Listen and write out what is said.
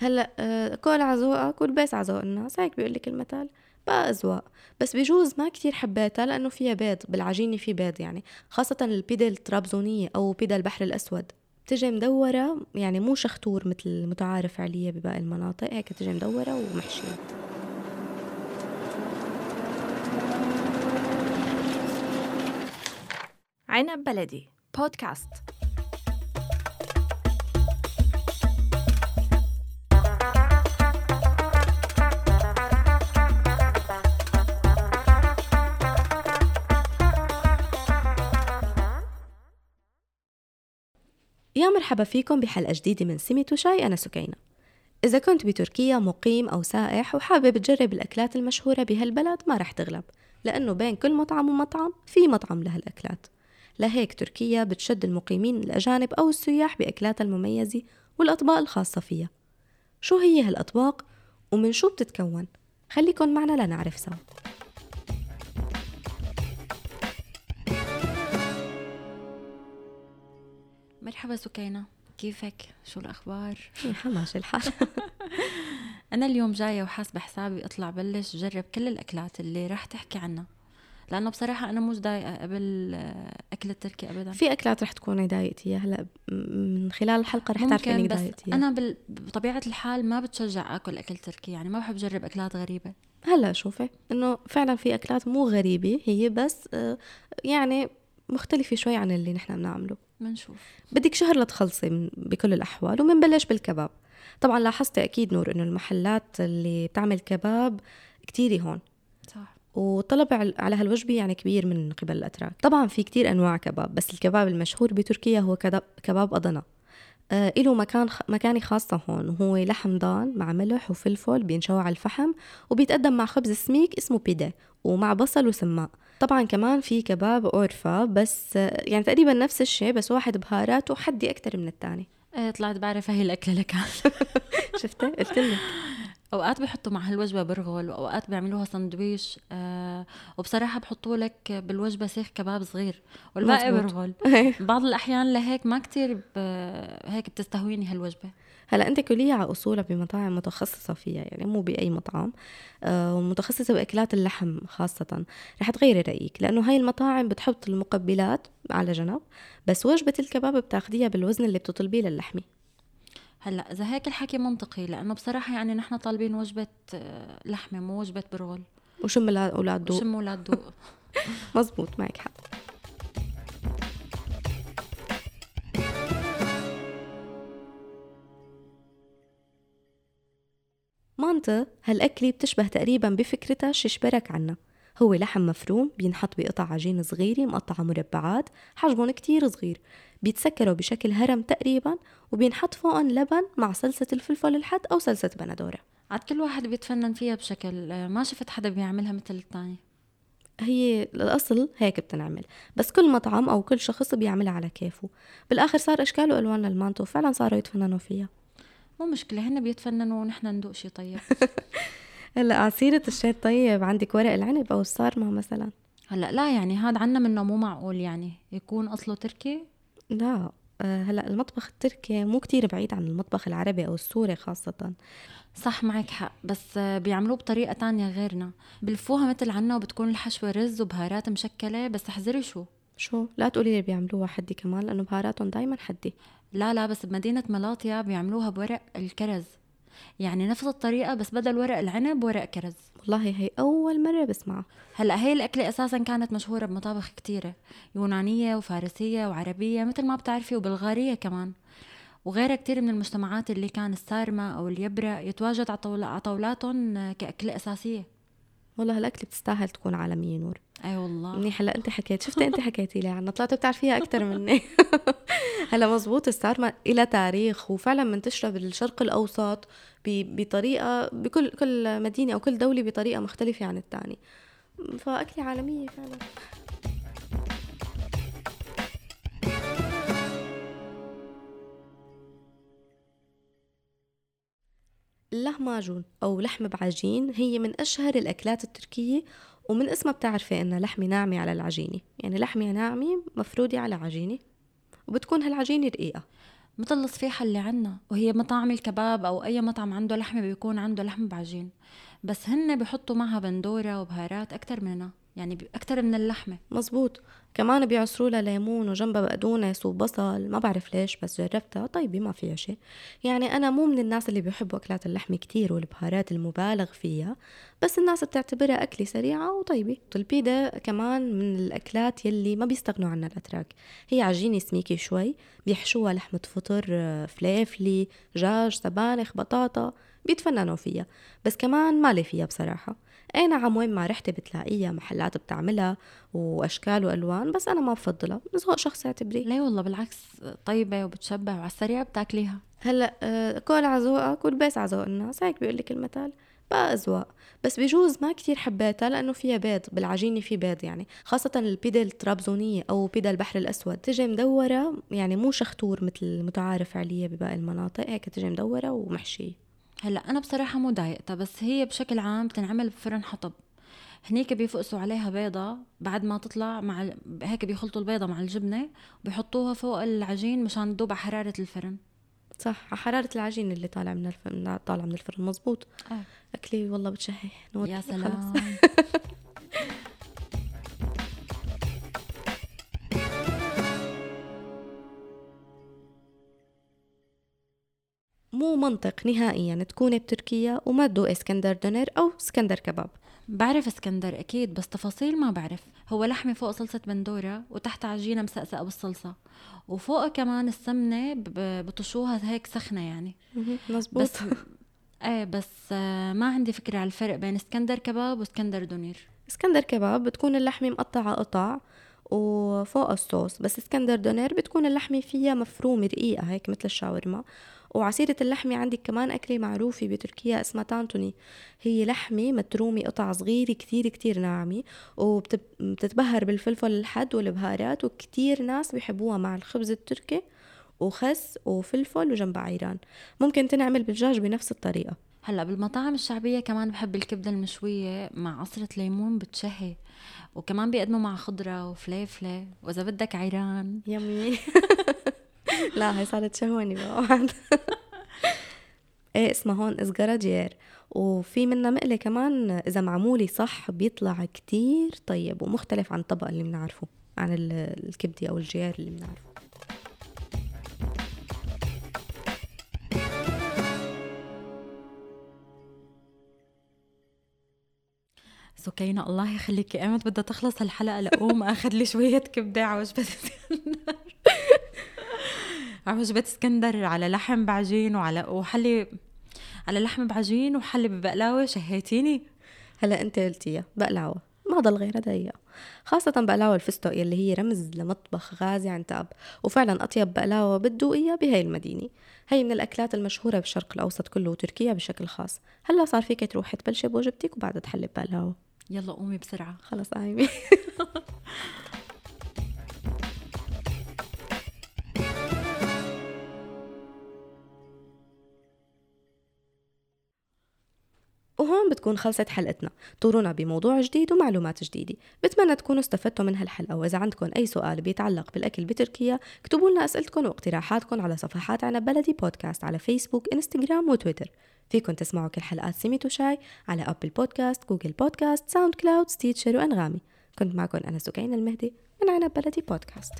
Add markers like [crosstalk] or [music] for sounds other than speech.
هلأ آه، كل عزوقك والبس عزوق الناس هيك بيقول لك المثل بقى أذواق بس بجوز ما كتير حبيتها لأنه فيها بيض بالعجينة في بيض يعني. خاصة البيدا الطرابزونية أو بيدا البحر الأسود. بتجي مدورة يعني مو شختور مثل المتعارف فعليا بباقي المناطق. هيك بتجي مدورة ومحشية. عنب بلدي. بودكاست. يا مرحبا فيكم بحلقة جديدة من سمت وشاي أنا سكينة. إذا كنت بتركيا مقيم أو سائح وحابب تجرب الأكلات المشهورة بهالبلد ما رح تغلب لأنه بين كل مطعم ومطعم في مطعم لهالأكلات. لهيك تركيا بتشد المقيمين الأجانب أو السياح بأكلاتها المميزة والأطباق الخاصة فيها. شو هي هالأطباق؟ ومن شو بتتكون؟ خليكن معنا لنعرف سوا. مرحبا سكينة كيفك؟ شو الأخبار؟ يا ماشي الحال؟ [laughs] أنا اليوم جاية وحاسبة حسابي أطلع بلش جرب كل الأكلات اللي راح تحكي عنها لأنه بصراحة أنا مش ضايقة قبل أكل التركي أبدا. في أكلات رح تكوني ضايقتيها هلا من خلال الحلقة رح تعرفي إنك ضايقتيها أنا بال... بطبيعة الحال ما بتشجع آكل أكل تركي يعني ما بحب أجرب أكلات غريبة. هلا شوفي إنه فعلا في أكلات مو غريبة هي بس آه، يعني مختلفة شوي عن اللي نحن بنعمله. بنشوف بدك شهر لتخلصي بكل الأحوال ومنبلش بالكباب. طبعا لاحظتي أكيد نور إنه المحلات اللي بتعمل كباب كتيرة هون. صح. وطلب على هالوجبة يعني كبير من قبل الأتراك. طبعا في كتير أنواع كباب بس الكباب المشهور بتركيا هو كباب أضنا آه له مكان خ... مكاني خاصة هون. وهو لحم ضان مع ملح وفلفل بينشوى على الفحم وبيتقدم مع خبز سميك اسمه بيدة ومع بصل وسماق طبعا كمان في كباب أورفا بس آه يعني تقريبا نفس الشيء بس واحد بهارات وحدي أكتر من الثاني إيه طلعت بعرف هي الأكلة لك. [laughs] شفتي قلت لك. [laughs] أوقات بحطوا مع هالوجبة برغل وأوقات بيعملوها سندويش آه وبصراحة بحطوا لك بالوجبة سيخ كباب صغير. والباقي برغل [laughs] بعض الأحيان لهيك ما كتير هيك بتستهويني هالوجبة. هلا أنت كلية على أصولها بمطاعم متخصصة فيها يعني مو بأي مطعم آه ومتخصصة بأكلات اللحم خاصة. رح تغيري رأيك لأنه هاي المطاعم بتحط المقبلات على جنب بس وجبة الكباب بتاخديها بالوزن اللي بتطلبيه للحمة. هلا إذا هيك الحكي منطقي لأنه بصراحة يعني نحن طالبين وجبة آه، لحمة مو وجبة برغل. وشم أولاد دوق وشم أولاد دوق [laughs] مزبوط معك حق. مانتا هالأكلة بتشبه تقريبا بفكرتها ششبرك عنا. هو لحم مفروم بينحط بقطع عجين صغيرة مقطعة مربعات حجمهم كتير صغير. بيتسكروا بشكل هرم تقريبا وبينحط فوقهم لبن مع صلصة الفلفل الحد أو صلصة بندورة. عاد كل واحد بيتفنن فيها بشكل ما شفت حدا بيعملها مثل الثاني هي الأصل هيك بتنعمل بس كل مطعم أو كل شخص بيعملها على كيفه. بالآخر صار أشكال وألوان للمانتو فعلا صاروا يتفننوا فيها. مو مشكلة هن بيتفننوا ونحن ندوق شي طيب. [laughs] هلأ عصيرة الشاي الطيب عندك ورق العنب أو الصارمة مثلا. هلأ لا يعني هذا عنا منه مو معقول يعني يكون أصله تركي؟ لا. آه، هلا المطبخ التركي مو كتير بعيد عن المطبخ العربي أو السوري خاصة. صح معك حق. بس بيعملوه بطريقة تانية غيرنا. بلفوها مثل عنا وبتكون الحشوة رز وبهارات مشكلة. بس احذري شو؟ شو؟ لا تقولي لي بيعملوها حدي كمان لأنه بهاراتهم دايما حدي. لا لا بس بمدينة ملاطيا بيعملوها بورق الكرز. يعني نفس الطريقة بس بدل ورق العنب ورق كرز. والله هي أول مرة بسمعها هلا هي الأكلة أساسا كانت مشهورة بمطابخ كتيرة يونانية وفارسية وعربية مثل ما بتعرفي وبلغارية كمان. وغيرها كتير من المجتمعات اللي كان السارمة أو اليبرة يتواجد على طاولاتهم كأكلة أساسية. والله هالأكلة بتستاهل تكون عالمية نور. أي أيوة والله. منيح هلأ أنت حكيت شفتي أنت حكيتي لي عنها؟ طلعتي بتعرفيها أكثر مني. [laughs] هلأ مزبوط السارما إلى تاريخ وفعلا منتشرة بالشرق الأوسط بطريقة بكل كل مدينة أو كل دولة بطريقة مختلفة عن الثاني فاكله عالمية فعلا. اللهماجون أو لحم بعجين هي من أشهر الأكلات التركية ومن اسمها بتعرفي إنها لحمة ناعمة على العجينة. يعني لحمة ناعمة مفرودة على عجينة وبتكون هالعجينة رقيقة مثل الصفيحة اللي عنا وهي مطاعم الكباب أو أي مطعم عنده لحمة بيكون عنده لحم بعجين. بس هن بحطوا معها بندورة وبهارات أكتر مننا يعني أكتر من اللحمة. مزبوط كمان بيعصروا لها ليمون وجنبها بقدونس وبصل. ما بعرف ليش بس جربتها. طيبة ما فيها شيء. يعني أنا مو من الناس اللي بيحبوا أكلات اللحمة كتير والبهارات المبالغ فيها بس الناس بتعتبرها أكلة سريعة وطيبة. البيدا كمان من الأكلات يلي ما بيستغنوا عنها الأتراك. هي عجينة سميكة شوي. بيحشوها لحمة فطر فليفلي دجاج سبانخ بطاطا. بيتفننوا فيها بس كمان مالي فيها بصراحة. اي نعم وين ما رحتي بتلاقيها محلات بتعملها وأشكال وألوان بس أنا ما بفضلها. ذوق شخصي اعتبريه لا والله؟ بالعكس طيبة وبتشبع وعلى السريع بتاكليها. هلأ آه، كل ع ذوقك والبس ع ذوق الناس. هيك بيقول لك المثل بقى أذواق بس بجوز ما كتير حبيتها لأنه فيها بيض بالعجينة في بيض يعني. خاصة البيدا الترابزونية أو بيدا البحر الأسود. تجي مدورة يعني مو شختور مثل المتعارف عليه بباقي المناطق. هيك تجي مدورة ومحشية. هلأ أنا بصراحة مو ضايقتها بس هي بشكل عام بتنعمل بفرن حطب. هنيك بيفقسوا عليها بيضة بعد ما تطلع مع هيك بيخلطوا البيضة مع الجبنة وبيحطوها فوق العجين مشان تدوب على حرارة الفرن. صح على حرارة العجين اللي طالع من الفرن طالع من الفرن مزبوط. آه. أكلي والله بتشهي يا سلام. [laughs] منطق نهائيا تكوني بتركيا وما تدوقي إسكندر دونر أو إسكندر كباب. بعرف إسكندر أكيد بس تفاصيل ما بعرف. هو لحمة فوق صلصة بندورة وتحت عجينة مسقسقة بالصلصة. وفوقها كمان السمنة بطشوها هيك سخنة يعني. مزبوط. بس [laughs] إيه بس آه، ما عندي فكرة على الفرق بين إسكندر كباب وإسكندر دونر. إسكندر كباب بتكون اللحمة مقطعة قطع وفوق الصوص بس إسكندر دونر بتكون اللحمة فيها مفرومة رقيقة هيك مثل الشاورما. وعصيرة اللحمة عندك كمان أكلة معروفة بتركيا اسمها تانتوني هي لحمة مترومة قطع صغيرة كتير كتير ناعمة وبتتبهر بالفلفل الحد والبهارات وكتير ناس بيحبوها مع الخبز التركي وخس وفلفل وجنبها عيران. ممكن تنعمل بالدجاج بنفس الطريقة. هلأ بالمطاعم الشعبية كمان بحب الكبدة المشوية مع عصرة ليمون بتشهي وكمان بيقدموا مع خضرة وفليفلة وإذا بدك عيران. يمي. [laughs] لا هي صارت شهوني بقى [laughs] إيه اسمها هون ازجراجير وفي منها مقلة كمان إذا معمولة صح بيطلع كتير طيب ومختلف عن الطبق اللي بنعرفه عن الكبدة أو الجير اللي بنعرفه. سكينة الله يخليكي ايمت بدها تخلص هالحلقة لأقوم أخذ لي شوية كبدة على وجبة عجبت اسكندر على لحم بعجين وعلى وحلي على لحم بعجين وحلي ببقلاوة شهيتيني. هلا انت قلتيها بقلاوة. ما ضل غيرها دقيقة خاصة بقلاوة الفستق يلي هي رمز لمطبخ غازي عن تاب وفعلا أطيب بقلاوة بتدوقيها بهاي المدينة. هي من الأكلات المشهورة بالشرق الأوسط كله وتركيا بشكل خاص. هلا صار فيك تروحي تبلشي بوجبتك وبعدها تحلي ببقلاوة يلا قومي بسرعة. خلص قايمة. [laughs] بتكون خلصت حلقتنا. تطرقنا بموضوع جديد ومعلومات جديدة. بتمنى تكونوا استفدتوا من هالحلقة. وإذا عندكم أي سؤال بيتعلق بالأكل بتركيا اكتبوا لنا أسئلتكم واقتراحاتكم على صفحات عنب بلدي بودكاست على فيسبوك إنستغرام وتويتر. فيكم تسمعوا كل حلقات سميت وشاي على أبل بودكاست جوجل بودكاست ساوند كلاود ستيتشر وأنغامي. كنت معكم أنا سكين المهدي من عنب بلدي بودكاست.